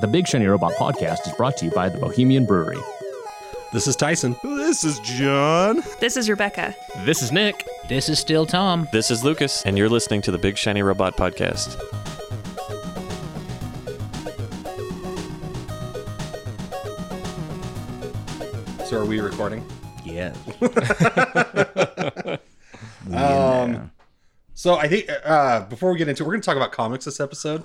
The Big Shiny Robot podcast is brought to you by the Bohemian Brewery. This is Tyson. This is John. This is Rebecca. This is Nick. This is still Tom. This is Lucas, and you're listening to the Big Shiny Robot Podcast. So are we recording? Yes. Um, so I think uh, before we get into, it, we're going to talk about comics this episode.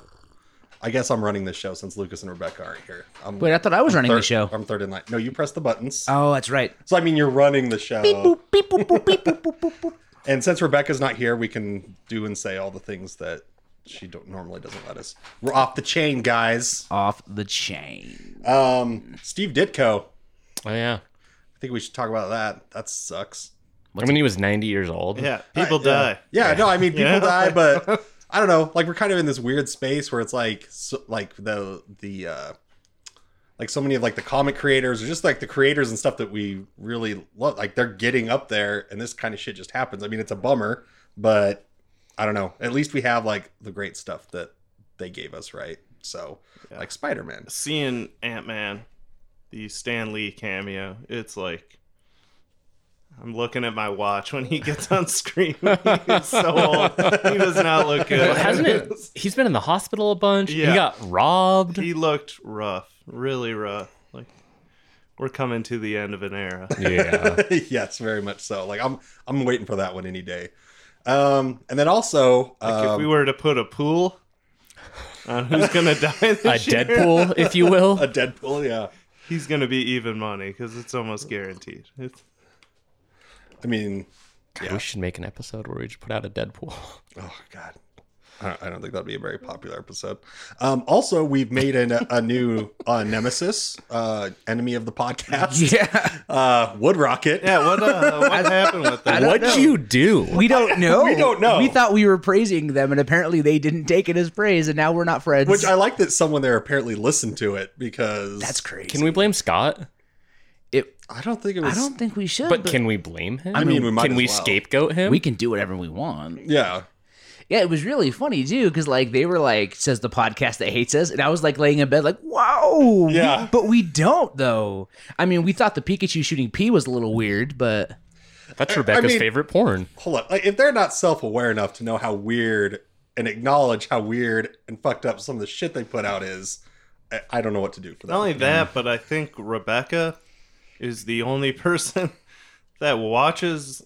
I guess I'm running this show since Lucas and Rebecca aren't here. I'm, Wait, I thought I was running third, the show. I'm third in line. No, you press the buttons. Oh, that's right. So I mean, you're running the show. Beep boop, beep boop, boop, beep boop, boop, boop, boop. And since Rebecca's not here, we can do and say all the things that she don't normally doesn't let us. We're off the chain, guys. Off the chain. Um, Steve Ditko. Oh, yeah. I think we should talk about that. That sucks. I mean, he was 90 years old. Yeah, people Uh, die. Yeah, no, I mean people Yeah. die, but I don't know. Like we're kind of in this weird space where it's like, so, like the the uh like so many of like the comic creators or just like the creators and stuff that we really love. Like they're getting up there, and this kind of shit just happens. I mean, it's a bummer, but I don't know. At least we have like the great stuff that they gave us, right? So Yeah. like Spider Man. Seeing Ant Man, the Stan Lee cameo, it's like I'm looking at my watch when he gets on screen. He's so old. He does not look good. Well, hasn't it? He's been in the hospital a bunch. Yeah. He got robbed. He looked rough, really rough. Like we're coming to the end of an era. yeah. yes, very much so. Like I'm I'm waiting for that one any day. Um, and then also, Like if um, we were to put a pool on who's gonna die this A year, Deadpool, if you will. a Deadpool, yeah. he's gonna be even money because it's almost guaranteed. It's, I mean, yeah. We should make an episode where we just put out a Deadpool. Oh God, I don't, think that'd be a very popular episode. Um, also, we've made an, a new uh, nemesis, uh, enemy of the podcast. Yeah. uh, Wood Rocket. yeah, what uh, what happened with that? What'd know. you do? We don't know. We don't know. We thought we were praising them, and apparently they didn't take it as praise, and now we're not friends. Which I like that someone there apparently listened to it because That's crazy. Can we blame Scott? It, I don't think it was. I don't think we should. But can we blame him? I mean, we might Can as we well. scapegoat him? we can do whatever we want. Yeah, Yeah, it was really funny too, because like they were like, says the podcast that hates us, and I was like laying in bed, like, wow, Yeah. but we don't though. I mean, we thought the Pikachu shooting P was a little weird, but That's Rebecca's mean- favorite porn. hold on. Like, if they're not self-aware enough to know how weird and acknowledge how weird and fucked up some of the shit they put out is, I, I don't know what to do for that. Not only that, but I think Rebecca is the only person that watches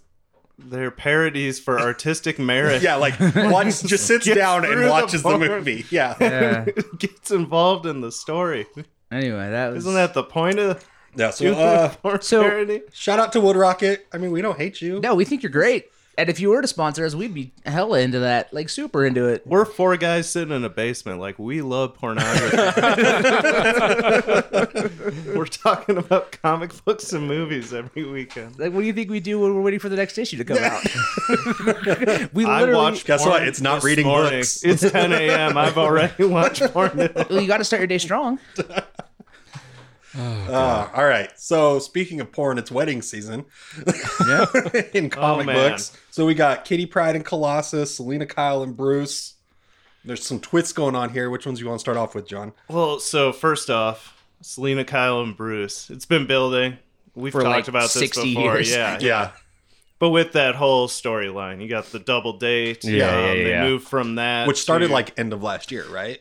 their parodies for artistic merit. yeah, like watch, just sits Gets down and watches the, porn. movie. Yeah. yeah. gets involved in the story. anyway, that was Isn't that the point of Yeah. So, doing uh, a porn so- parody? shout out to Wood Rocket. I mean, we don't hate you. no. We think you're great, and if you were to sponsor us, we'd be hella into that, like super into it. We're four guys sitting in a basement. Like we love pornography. We're talking about comic books and movies every weekend. Like, what do you think we do when we're waiting for the next issue to come out? we I literally. watched. Guess what? It's not reading morning. books. It's 10 a.m. I've already watched porn. Well, you got to start your day strong. Uh, all right. So speaking of porn, it's wedding season Yeah. in comic man. books. So we got Kitty Pryde and Colossus, Selina Kyle and Bruce. There's some twists going on here. Which ones do you want to start off with, John? Well, so first off, Selina, Kyle, and Bruce. It's been building. We've For, talked like, about this before. years. Yeah, Yeah. But with that whole storyline, you got the double date. Yeah, um, yeah, They yeah. moved from that, Which started to- like end of last year, right?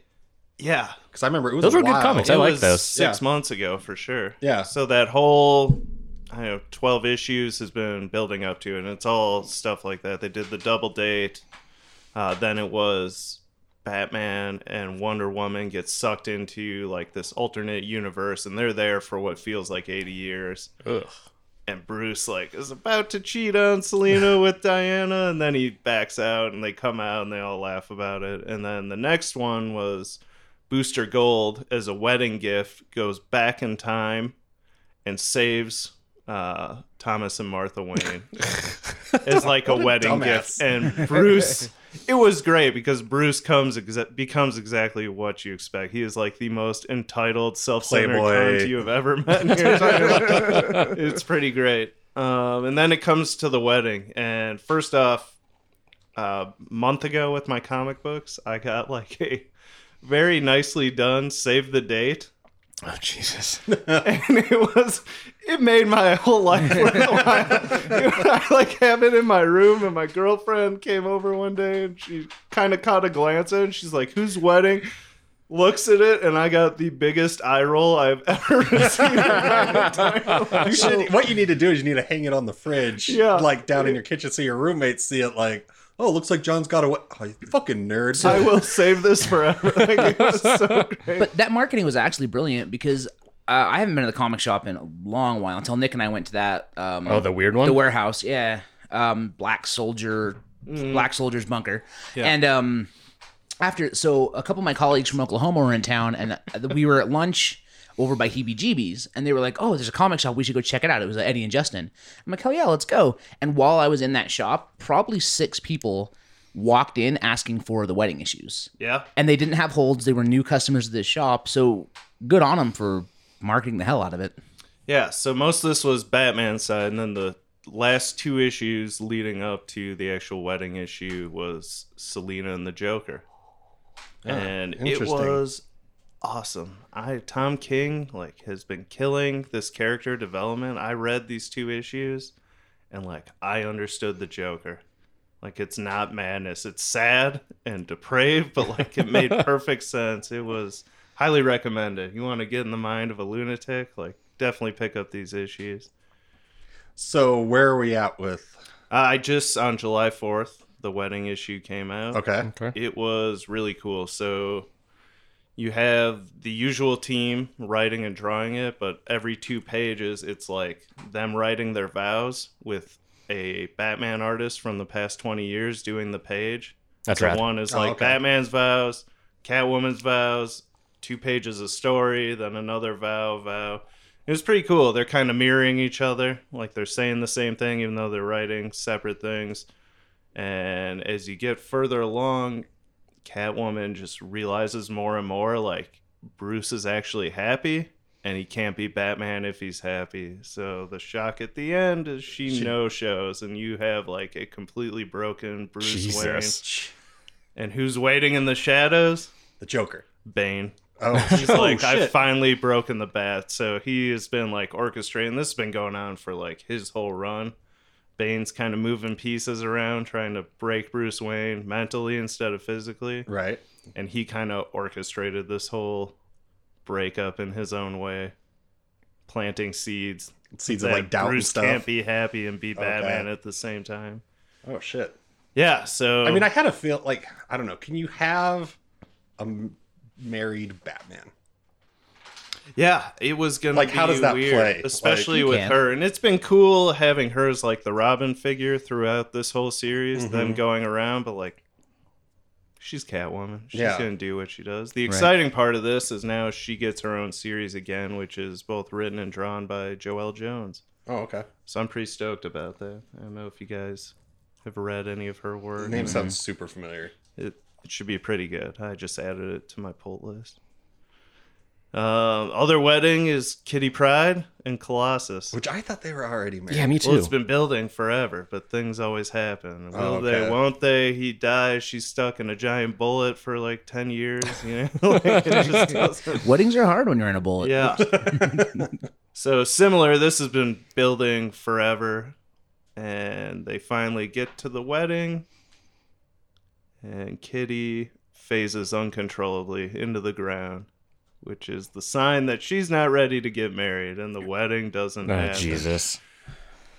Yeah, Because I remember it was Those a were good while. comics. I like those. six Yeah. months ago for sure. Yeah. So that whole, I don't know, twelve issues has been building up to, and it's all stuff like that. They did the double date. Uh, then it was Batman and Wonder Woman get sucked into like this alternate universe, and they're there for what feels like eighty years. Ugh. And Bruce like is about to cheat on Selina with Diana, and then he backs out, and they come out and they all laugh about it. And then the next one was Booster Gold as a wedding gift goes back in time and saves uh, Thomas and Martha Wayne as like a wedding dumbass. gift. And Bruce, it was great because Bruce comes exa- becomes exactly what you expect. He is like the most entitled, self-centered cunt you have ever met in your entire life. It's pretty great. Um, and then it comes to the wedding, and first off, a month ago with my comic books, I got like a very nicely done. Save the date. Oh Jesus. and it was it made my whole life worthwhile. I like have it in my room, and my girlfriend came over one day, and she kind of caught a glance at it. And she's like, "Whose wedding?" Looks at it, and I got the biggest eye roll I've ever received. in my entire life. You should, what you need to do is you need to hang it on the fridge, Yeah. like down in your kitchen, so your roommates see it. Like, oh, looks like John's got a we- oh, fucking nerd. I will save this forever. Like, it was so great. But that marketing was actually brilliant because uh, I haven't been to the comic shop in a long while until Nick and I went to that. Um, Oh, the weird one. the warehouse, yeah. Um, Black Soldier, Black Soldier's bunker, Yeah. and um, after so a couple of my colleagues from Oklahoma were in town, and uh, we were at lunch over by Heebie Jeebies, and they were like, "Oh, there's a comic shop. We should go check it out." It was uh, Eddie and Justin. I'm like, "Hell yeah, let's go!" And while I was in that shop, probably six people walked in asking for the wedding issues yeah, and they didn't have holds. They were new customers to this shop, so good on them for marketing the hell out of it. yeah. So most of this was Batman side, and then the last two issues leading up to the actual wedding issue was Selina and the Joker. Ah, and it was awesome. I Tom King like has been killing this character development. I read these two issues and like I understood the Joker. Like it's not madness. It's sad and depraved, but like it made perfect sense. It was highly recommended. You want to get in the mind of a lunatic, like definitely pick up these issues. so where are we at with? Uh, I just on July 4th, the wedding issue came out. Okay, Okay. it was really cool. So you have the usual team writing and drawing it, but every two pages, it's like them writing their vows with a Batman artist from the past 20 years doing the page. That's so rad. one is Oh, like okay. Batman's vows, Catwoman's vows, two pages of story, then another vow, vow. It was pretty cool. They're kind of mirroring each other, like they're saying the same thing, even though they're writing separate things. And as you get further along, Catwoman just realizes more and more like Bruce is actually happy and he can't be Batman if he's happy. So the shock at the end is she, She- no shows and you have like a completely broken Bruce Jesus. Wayne. And who's waiting in the shadows? the Joker. Bane. Oh, He's oh, like, I've finally broken the bat. So he has been like orchestrating. This has been going on for like his whole run. Bane's kind of moving pieces around, trying to break Bruce Wayne mentally instead of physically. right. And he kind of orchestrated this whole breakup in his own way, planting seeds. Seeds of like doubt and Bruce stuff. can't be happy and be Okay. Batman at the same time. Oh shit. Yeah, so I mean, I had a feel like I don't know. Can you have a married Batman? Yeah, it was gonna Like, be how does that weird, play? especially Like- with can. her. And it's been cool having her as like the Robin figure throughout this whole series, Mm-hmm. them going around. But like, she's Catwoman. She's Yeah. gonna do what she does. The exciting part of this is now she gets her own series again, which is both written and drawn by Joelle Jones. Oh, okay. So I'm pretty stoked about that. I don't know if you guys have read any of her work. The name sounds super familiar. It, it should be pretty good. I just added it to my pull list. Uh, other wedding is Kitty Pryde and Colossus. Which I thought they were already married. Yeah, me too. Well, it's been building forever, but things always happen. Will Oh, okay. they? Won't they? He dies. She's stuck in a giant bullet for like ten years. You know, like, just. Weddings are hard when you're in a bullet. Yeah. so similar. This has been building forever, and they finally get to the wedding, and Kitty phases uncontrollably into the ground, which is the sign that she's not ready to get married, and the wedding doesn't Oh, happen. Jesus.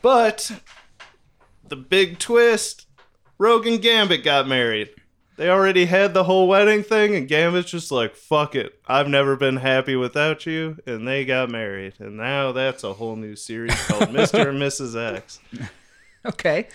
But the big twist: Rogue and Gambit got married. They already had the whole wedding thing, and Gambit's just like, "Fuck it, I've never been happy without you," and they got married, and now that's a whole new series called Mister and Mrs. X. Okay.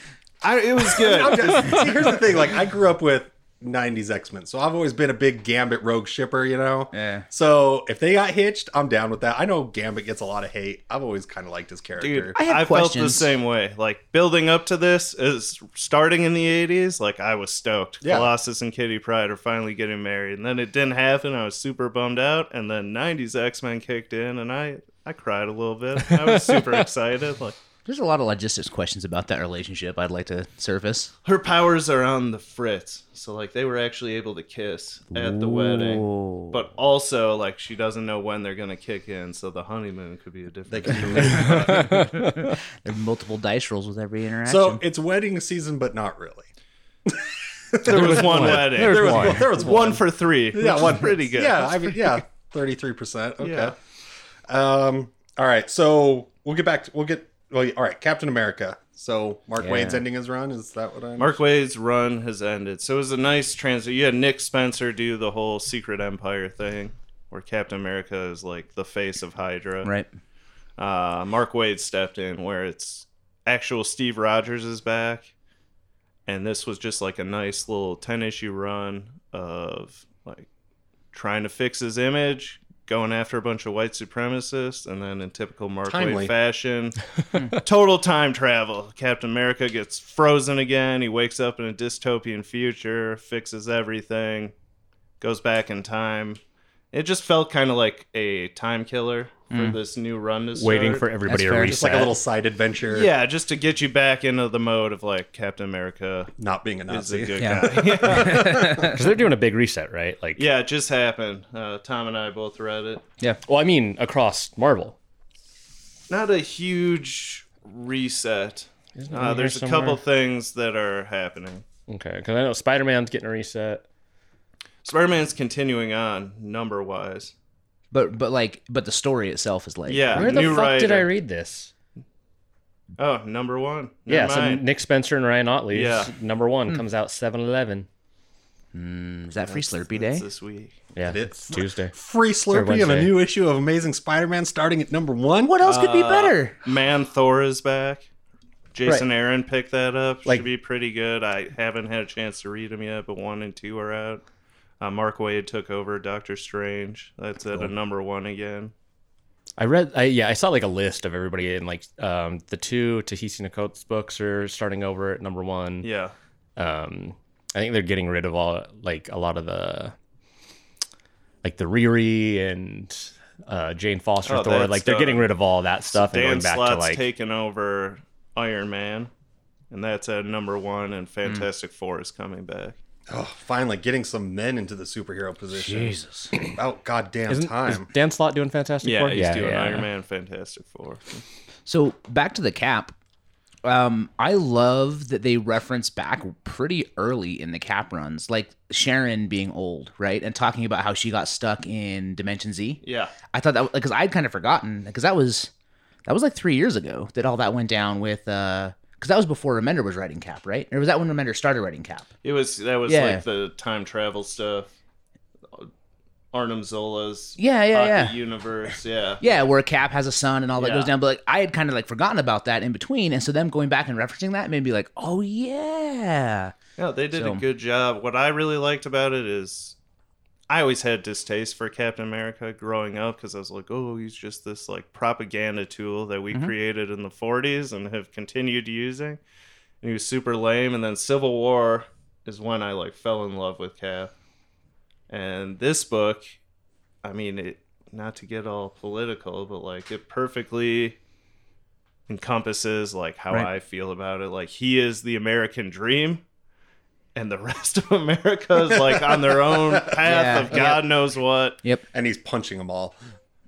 I, it was good. Just- see, here's the thing. Like, I grew up with '90s X Men, so I've always been a big Gambit Rogue shipper. You know. Yeah. So if they got hitched, I'm down with that. I know Gambit gets a lot of hate. I've always kind of liked his character. Dude, I have I felt the same way. Like building up to this is starting in the '80s. Like I was stoked. Yeah. Colossus and Kitty Pryde are finally getting married, and then it didn't happen. I was super bummed out. And then '90s X Men kicked in, and I I cried a little bit. I was super excited. Like There's a lot of logistics questions about that relationship I'd like to surface. Her powers are on the fritz, so like they were actually able to kiss at the wedding, but also like she doesn't know when they're gonna kick in, so the honeymoon could be a different. can. There are multiple dice rolls with every interaction. So it's wedding season, but not really. there was one wedding. There was There was one. one. There was one one. for three. yeah, one pretty good. Yeah, I mean, yeah, thirty three percent. Okay. Yeah. Um. All right. So we'll get back to we'll get well. All right, Captain America. So Mark Yeah. Waid's ending his run. Is that what I'm? Mark Waid's run has ended, so it was a nice transit. You had Nick Spencer do the whole Secret Empire thing, where Captain America is like the face of Hydra. right. uh, Mark Waid stepped in where it's actual Steve Rogers is back, and this was just like a nice little ten issue run of like trying to fix his image, going after a bunch of white supremacists, and then in typical Mark Timely. Fashion, total time travel. Captain America gets frozen again. He wakes up in a dystopian future, fixes everything, goes back in time. It just felt kind of like a time killer for this new run to start. Waiting for everybody That's to fair. reset. Just like a little side adventure. Yeah, just to get you back into the mode of like Captain America Not being a is Nazi. a good Yeah. guy. Because they're doing a big reset, right? Like, yeah, it just happened. Uh, Tom and I both read it. Yeah. well, I mean, across Marvel. Not a huge reset. Uh, there's a somewhere? couple things that are happening. Okay, because I know Spider Man's getting a reset. Spider Man's continuing on number wise. But but like but the story itself is like Yeah, Where the fuck writer. did I read this? Oh, number one. yeah, Never so. Nick Spencer and Ryan Ottley. Yeah. Number one comes out 7 Eleven. mm, is that free Slurpee That's Day? this week. Yeah, It's Tuesday. Free Slurpee and a new issue of Amazing Spider-Man starting at number one. What else could be better? Man Thor is back. Jason Aaron picked that up. Should Like- be pretty good. I haven't had a chance to read them yet, but one and two are out. Uh, Mark Waid took over Doctor Strange. That's at a number one again. I read, I, yeah, I saw like a list of everybody in like um, the two Ta-Nehisi Coates's books are starting over at number one. Yeah. Um, I think they're getting rid of all like a lot of the like the Riri and uh, Jane Foster Oh, Thor. Like they're getting rid of all that stuff and Dan going back Slott's to like taken over Iron Man, and that's at number one. And Fantastic Four is coming back. Oh, finally getting some men into the superhero position. Jesus. About goddamn Isn't, is. Dan Slott doing Fantastic Yeah, Four? he's doing Iron Man, Fantastic Four. So back to the cap. Um, I love that they reference back pretty early in the cap runs, like Sharon being old, right, and talking about how she got stuck in Dimension Z. Yeah. I thought that because I'd kind of forgotten because that was that was like three years ago that all that went down with uh because that was before Remender was writing Cap, right? Or was that when Remender started writing Cap? It was that was Yeah. like the time travel stuff. Arnim Zola's Yeah, yeah, yeah. universe. Yeah. Yeah, where Cap has a son and all that Yeah. goes down. But like I had kind of like forgotten about that in between, and so them going back and referencing that made me like, oh yeah, Yeah, they did So- a good job. What I really liked about it is I always had distaste for Captain America growing up because I was like, oh, he's just this like propaganda tool that we mm-hmm. created in the 40s and have continued using. And he was super lame. And then Civil War is when I like fell in love with Cap. And this book, I mean, it not to get all political, but like it perfectly encompasses like how Right. I feel about it. Like he is the American dream and the rest of America is like on their own path Yeah, of God knows what. Yep. And he's punching them all.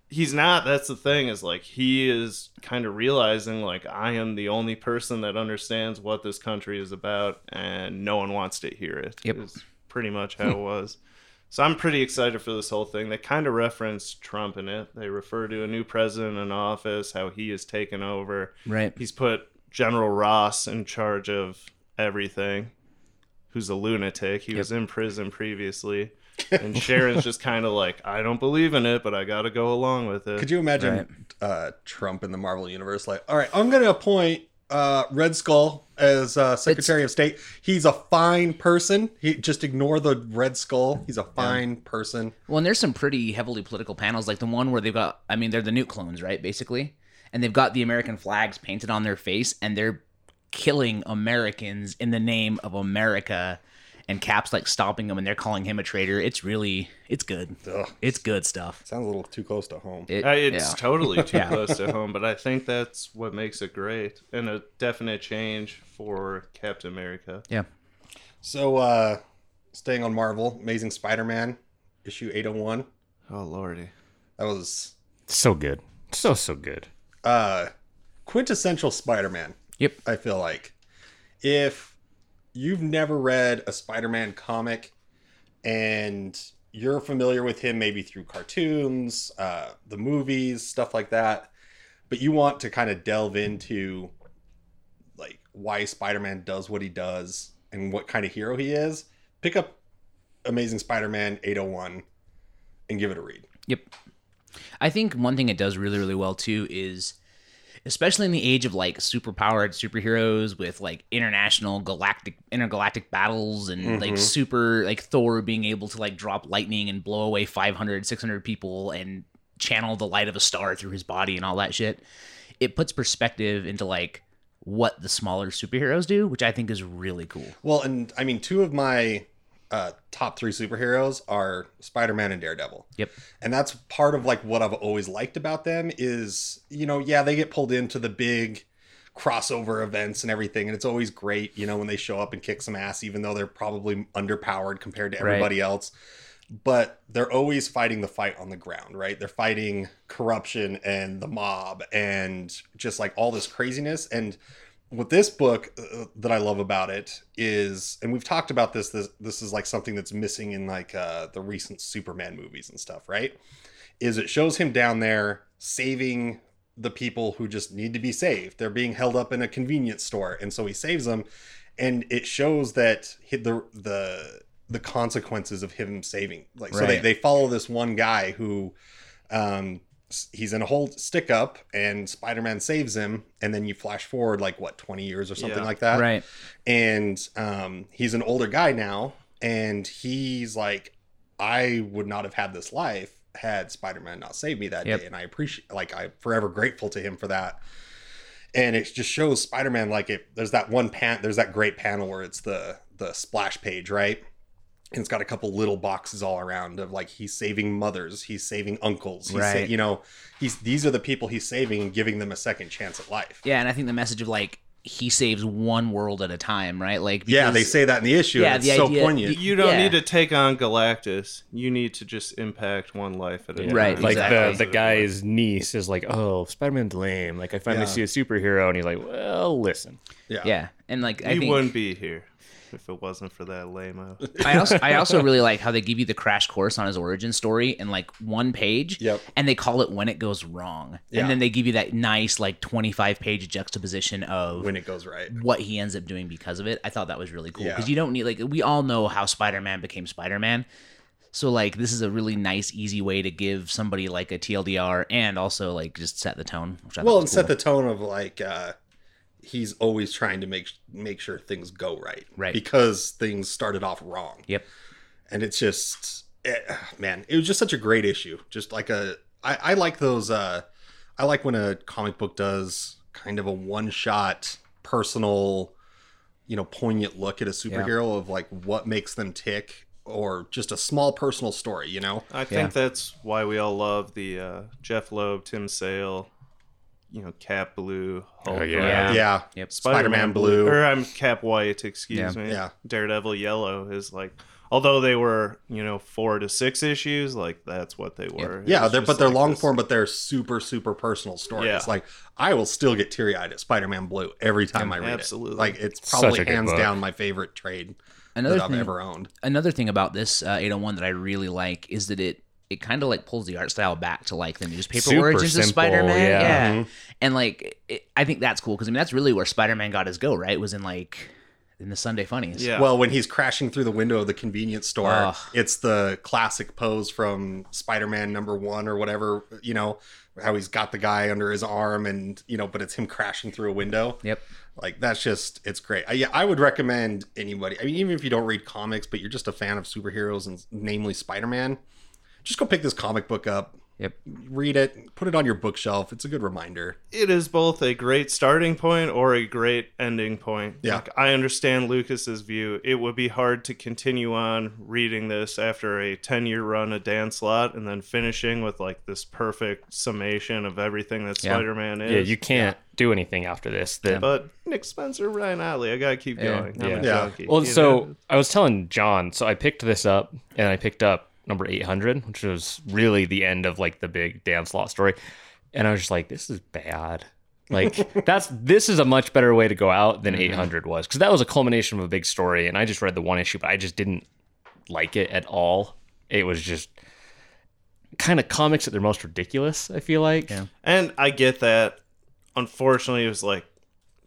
He's not. That's the thing is like he is kind of realizing like I am the only person that understands what this country is about and no one wants to hear it. Yep. Is pretty much how hmm. it was. So I'm pretty excited for this whole thing. They kind of reference Trump in it. They refer to a new president in office, how he has taken over. right. He's put General Ross in charge of everything, who's a lunatic. He was in prison previously. And Sharon's just kind of like, I don't believe in it, but I got to go along with it. Could you imagine uh, Trump in the Marvel universe? Like, all right, I'm going to appoint uh, Red Skull as uh, Secretary of State. He's a fine person. He just ignore the Red Skull. He's a fine person. Well, and there's some pretty heavily political panels, like the one where they've got, I mean, they're the new clones, right, basically? And they've got the American flags painted on their face, and they're killing Americans in the name of America. and Cap's like stopping him, and they're calling him a traitor. It's really, it's good. Ugh, It's good stuff. sounds a little too close to home. It, Uh, it's yeah. totally too Yeah. close to home, but I think that's what makes it great and a definite change for Captain America. yeah. So, uh, staying on Marvel, Amazing Spider-Man issue 801. Oh lordy. That was So good. So so good. uh quintessential Spider-Man. Yep. I feel like if you've never read a Spider-Man comic and you're familiar with him maybe through cartoons, uh, the movies, stuff like that, but you want to kind of delve into like why Spider-Man does what he does and what kind of hero he is, pick up Amazing Spider-Man 801 and give it a read. Yep. I think one thing it does really, really well too is, especially in the age of like superpowered superheroes with like international galactic intergalactic battles and like mm-hmm. super like Thor being able to like drop lightning and blow away 500, 600 people and channel the light of a star through his body and all that shit. It puts perspective into like what the smaller superheroes do, which I think is really cool. Well, and I mean, two of my uh, top three superheroes are Spider-Man and Daredevil. Yep. And that's part of like what I've always liked about them is, you know, yeah, they get pulled into the big crossover events and everything, and it's always great, you know, when they show up and kick some ass, even though they're probably underpowered compared to Right. everybody else. But they're always fighting the fight on the ground, right? They're fighting corruption and the mob and just like all this craziness. And what this book uh, that I love about it is, and we've talked about this. This this is like something that's missing in like uh, the recent Superman movies and stuff, right? Is it shows him down there saving the people who just need to be saved. They're being held up in a convenience store, and so he saves them, and it shows that the the the consequences of him saving. Like so, they they follow this one guy who um he's in a whole stick up and spider-man saves him and then you flash forward like what 20 years or something Yeah. like that right. and um he's an older guy now and he's like i would not have had this life had spider-man not saved me that Yep. day and i appreciate like i'm forever grateful to him for that and it just shows spider-man like it there's that one pan there's that great panel where it's the the splash page right and it's got a couple little boxes all around of like he's saving mothers he's saving uncles he's sa- Right. you know he's these are the people he's saving and giving them a second chance at life Yeah, and I think the message of like he saves one world at a time, right? Like yeah they say that in the issue Yeah, and it's the so idea- poignant the- You don't Yeah. need to take on Galactus. You need to just impact one life at a Yeah. time. Right, Like exactly. the the guy's niece is like, "Oh, Spider-Man's lame. Like I finally Yeah. see a superhero." And he's like, "Well, listen." yeah yeah, and like I You think wouldn't be here if it wasn't for that lame I also I also really like how they give you the crash course on his origin story in like one page. Yep. And they call it when it goes wrong. Yeah. And then they give you that nice like 25 page juxtaposition of when it goes right what he ends up doing because of it. I thought that was really cool Yeah. because you don't need like we all know how Spider-Man became Spider-Man. So like this is a really nice easy way to give somebody like a TLDR and also like just set the tone. Which I well and was set the tone of like uh he's always trying to make make sure things go right. Right. because things started off wrong. Yep. and it's just eh, man it was just such a great issue. Just like a I, I like those uh i like when a comic book does kind of a one shot personal you know poignant look at a superhero of like what makes them tick or just a small personal story you know? I think that's why we all love the uh, Jeph Loeb, Tim Sale, you know, Cap Blue, Hulk Oh, yeah. Red, yeah Yep. Spider-Man Blue. or I'm Cap White, excuse Yeah. me. Yeah. Daredevil Yellow is like, although they were you know four to six issues, like that's what they were. It Yeah, they're, but they're like long this- form, but they're super, super personal stories. Yeah. Like I will still get teary eyed at Spider Man Blue every time I read absolutely. it. Like it's probably hands book. down my favorite trade Another that I've thing, ever owned. another thing about this uh, 801 that I really like is that it it kind of like pulls the art style back to like the newspaper Super origins of simple, Spider-Man. yeah. Yeah, Mm-hmm. and like it, I think that's cool because I mean that's really where Spider-Man got his go. Right, was in like in the Sunday Funnies. Yeah. Well, when he's crashing through the window of the convenience store, Ugh. it's the classic pose from Spider Man number one or whatever, you know, how he's got the guy under his arm and, you know, but it's him crashing through a window. Yep. Like that's just it's great. I, yeah, I would recommend anybody. I mean, even if you don't read comics, but you're just a fan of superheroes and namely Spider-Man, just go pick this comic book up. Yep. read it, put it on your bookshelf. It's a good reminder. it is both a great starting point or a great ending point. Yeah. Like, I understand Lucas's view. It would be hard to continue on reading this after a 10 year run of Dan Slott and then finishing with like this perfect summation of everything that Yeah. Spider Man is. Yeah, you can't do anything after this. The, But Nick Spencer, Ryan Ottley, I gotta keep Yeah. going. I'm Yeah. a Yeah. junkie, Well, so know? I was telling John, so I picked this up and I picked up number 800, which was really the end of like the big Dan Slott story. And I was just like, this is bad. Like that's this is a much better way to go out than mm-hmm. 800 was because that was a culmination of a big story and I just read the one issue but I just didn't like it at all. It was just kind of comics at their most ridiculous, I feel like. Yeah. And I get that. Unfortunately, it was like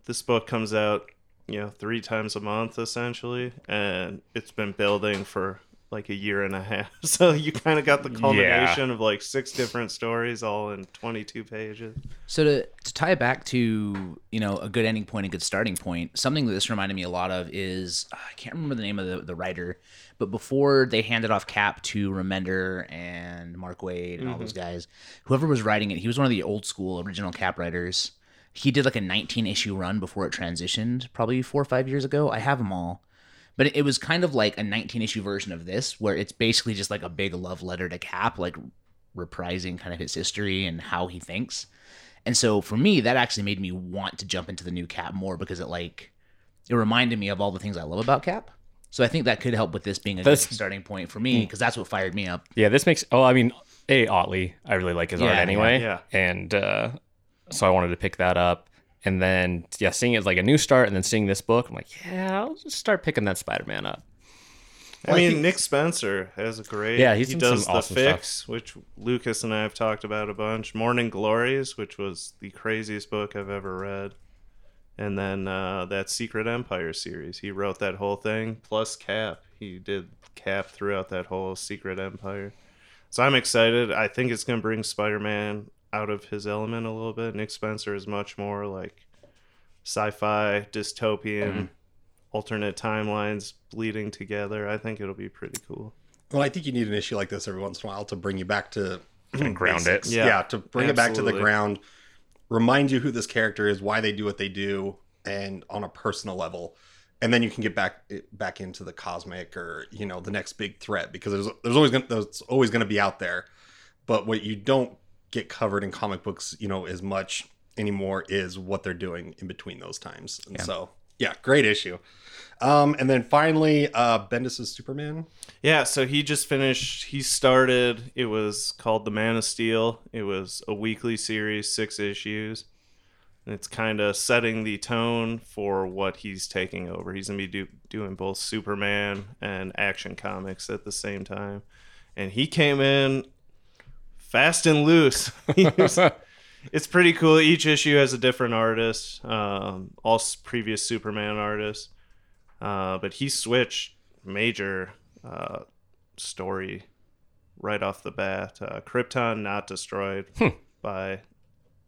this book comes out, you know, three times a month essentially, and it's been building for like a year and a half. So you kind of got the culmination of like six different stories all in 22 pages. So to, to tie it back to you know a good ending point, a good starting point, something that this reminded me a lot of is uh, I can't remember the name of the, the writer, but before they handed off Cap to Remender and Mark Waid and all those mm-hmm. guys, whoever was writing it, he was one of the old school original Cap writers. He did like a 19 issue run before it transitioned, probably four or five years ago. I have them all. But it- it was kind of like a 19 issue version of this, where it's basically just like a big love letter to Cap, like reprising kind of his history and how he thinks. And so for me, that actually made me want to jump into the new Cap more because it like it reminded me of all the things I love about Cap. So I think that could help with this being a good starting point for me because that's what fired me up. Yeah, this makes. Oh, I mean, a Ottley, I really like his art Yeah, anyway. yeah, And uh, so I wanted to pick that up, and then yeah, seeing it as like a new start, and then seeing this book, I'm like, yeah, I'll just start picking that Spider-Man up. I mean, Nick Spencer has a great. Yeah, he's he does some the awesome stuff. fix, which Lucas and I have talked about a bunch. Morning Glories, which was the craziest book I've ever read, and then uh, that Secret Empire series. He wrote that whole thing plus Cap. He did Cap throughout that whole Secret Empire. So I'm excited. I think it's going to bring Spider-Man out of his element a little bit. Nick Spencer is much more like sci-fi, dystopian, mm-hmm. alternate timelines bleeding together. I think it'll be pretty cool. Well, I think you need an issue like this every once in a while to bring you back to ground it. Yeah. Yeah, to bring it back to the ground, remind you who this character is, why they do what they do, and on a personal level, and then you can get back back into the cosmic or you know the next big threat because there's there's always gonna there's always gonna be out there, but what you don't get covered in comic books, you know, as much anymore is what they're doing in between those times, and so yeah, great issue. Um, and then finally, uh, Bendis's Superman. Yeah, so he just finished. He started. It was called The Man of Steel. It was a weekly series, six issues. And it's kind of setting the tone for what he's taking over. He's gonna be do, doing both Superman and Action Comics at the same time. And he came in fast and loose. It's pretty cool. Each issue has a different artist, um, all previous Superman artists. Uh, but he switched major uh, story right off the bat. Uh, Krypton not destroyed by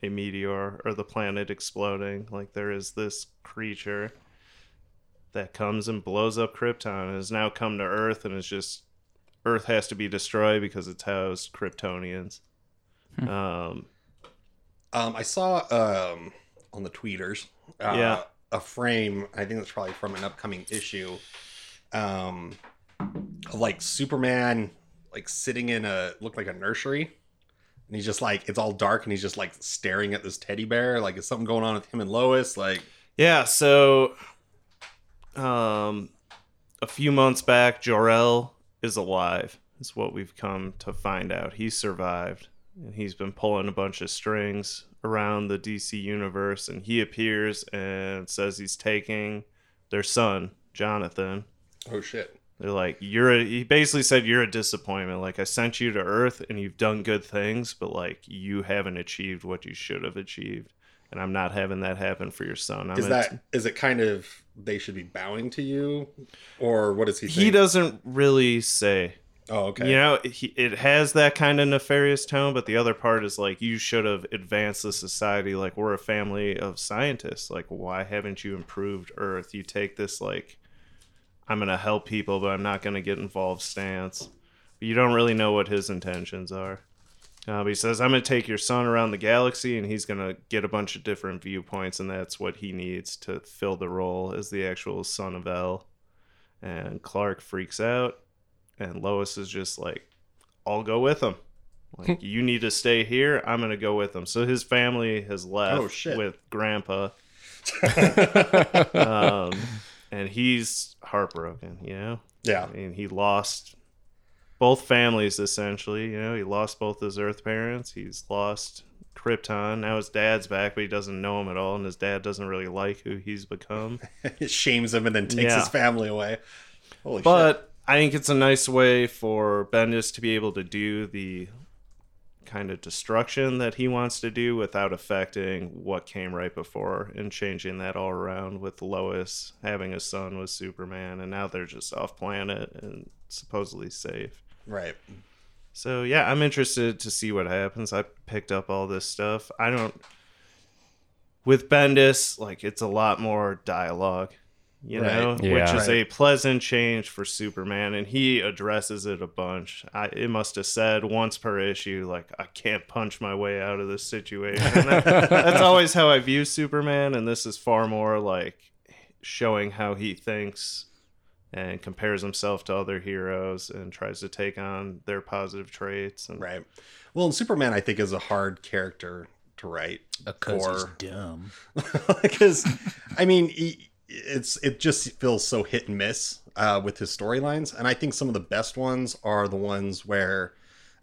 a meteor or the planet exploding. Like there is this creature that comes and blows up Krypton and has now come to Earth and is just Earth has to be destroyed because it's housed Kryptonians. Um, Um, I saw um, on the tweeters, uh, Yeah. a frame. I think that's probably from an upcoming issue, um, of like Superman, like sitting in a looked like a nursery, and he's just like it's all dark, and he's just like staring at this teddy bear. Like, is something going on with him and Lois? Like, Yeah, so um a few months back Jor-El is alive. Is what we've come to find out. He survived and he's been pulling a bunch of strings around the DC universe and he appears and says he's taking their son, Jonathan. oh shit. They're like, you're a, he basically said you're a disappointment. Like I sent you to Earth and you've done good things, but like you haven't achieved what you should have achieved. And I'm not having that happen for your son. I'm Is that is it kind of they should be bowing to you, or what is he? he think? doesn't really say Oh, okay. you know he, it has that kind of nefarious tone but the other part is like you should have advanced the society like we're a family of scientists like why haven't you improved earth you take this like i'm gonna help people but i'm not gonna get involved stance but you don't really know what his intentions are Uh, but he says, I'm going to take your son around the galaxy, and he's going to get a bunch of different viewpoints, and that's what he needs to fill the role as the actual son of El. And Clark freaks out, and Lois is just like, I'll go with him. Like, you need to stay here. I'm going to go with him. So his family has left Oh, shit. with Grandpa. um, and he's heartbroken, you know? Yeah. I mean, he lost both families essentially. You know, he lost both his Earth parents. He's lost Krypton. Now his dad's back, but he doesn't know him at all, and his dad doesn't really like who he's become. it shames him and then takes Yeah. his family away. Holy shit. but I think it's a nice way for Bendis to be able to do the kind of destruction that he wants to do without affecting what came right before and changing that all around with Lois having a son with Superman and now they're just off planet and supposedly safe. Right. So yeah, I'm interested to see what happens. I picked up all this stuff. I don't with Bendis, like it's a lot more dialogue, you Right. know, which Yeah. is a pleasant change for Superman, and he addresses it a bunch. I, it must have said once per issue, like I can't punch my way out of this situation. That- that's always how I view Superman, and this is far more like showing how he thinks and compares himself to other heroes and tries to take on their positive traits. And Right. Well, and Superman, I think, is a hard character to write Because he's for dumb. because, I mean, he, it's it just feels so hit and miss uh, with his storylines, and I think some of the best ones are the ones where,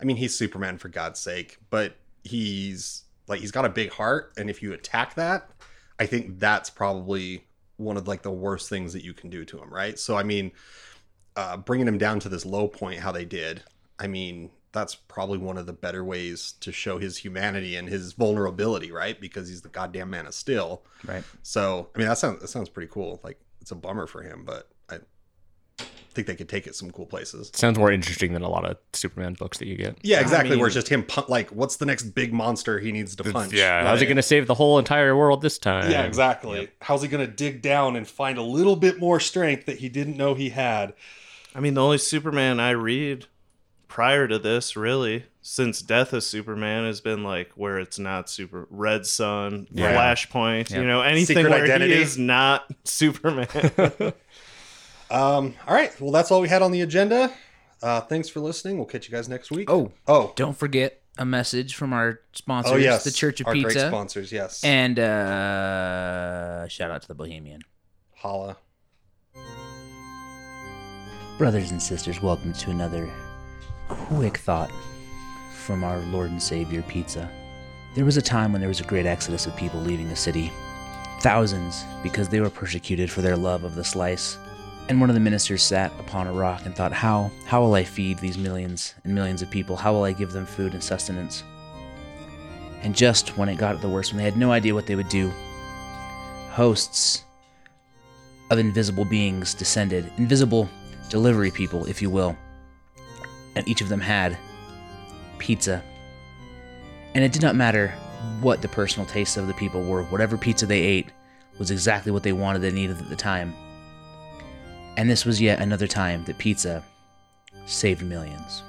I mean, he's Superman for God's sake, but he's like he's got a big heart, and if you attack that, I think that's probably one of like the worst things that you can do to him, right? So, I mean, uh, bringing him down to this low point, how they did, I mean, that's probably one of the better ways to show his humanity and his vulnerability, right? Because he's the goddamn man of steel. Right. So, I mean, that sounds that sounds pretty cool. Like, it's a bummer for him, but think they could take it some cool places. Sounds more interesting than a lot of Superman books that you get. Yeah, exactly. mean- where it's just him, pun- like, what's the next big monster he needs to punch? Yeah, how's he going to save the whole entire world this time? Yeah, exactly. How's he going to dig down and find a little bit more strength that he didn't know he had? I mean, the only Superman I read prior to this, really, since Death of Superman, has been like where it's not super Red Sun, Yeah. Flashpoint, Yeah. you know, anything Secret where Identity. he is not Superman. Um, all right. Well, that's all we had on the agenda. Uh, thanks for listening. We'll catch you guys next week. Oh, oh, don't forget a message from our sponsors, oh, yes. the Church of Our great sponsors. Yes. and uh, shout out to the Bohemian. Holla. Brothers and sisters, welcome to another quick thought from our Lord and Savior Pizza. There was a time when there was a great exodus of people leaving the city. Thousands, because they were persecuted for their love of the slice. And one of the ministers sat upon a rock and thought, How, how will I feed these millions and millions of people? How will I give them food and sustenance? And just when it got the worst, when they had no idea what they would do, hosts of invisible beings descended, invisible delivery people, if you will. And each of them had pizza. And it did not matter what the personal tastes of the people were, whatever pizza they ate was exactly what they wanted and needed at the time. And this was yet another time that pizza saved millions.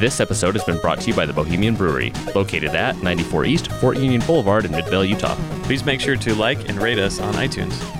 This episode has been brought to you by the Bohemian Brewery, located at 94 East Fort Union Boulevard in Midvale, Utah. Please make sure to like and rate us on iTunes.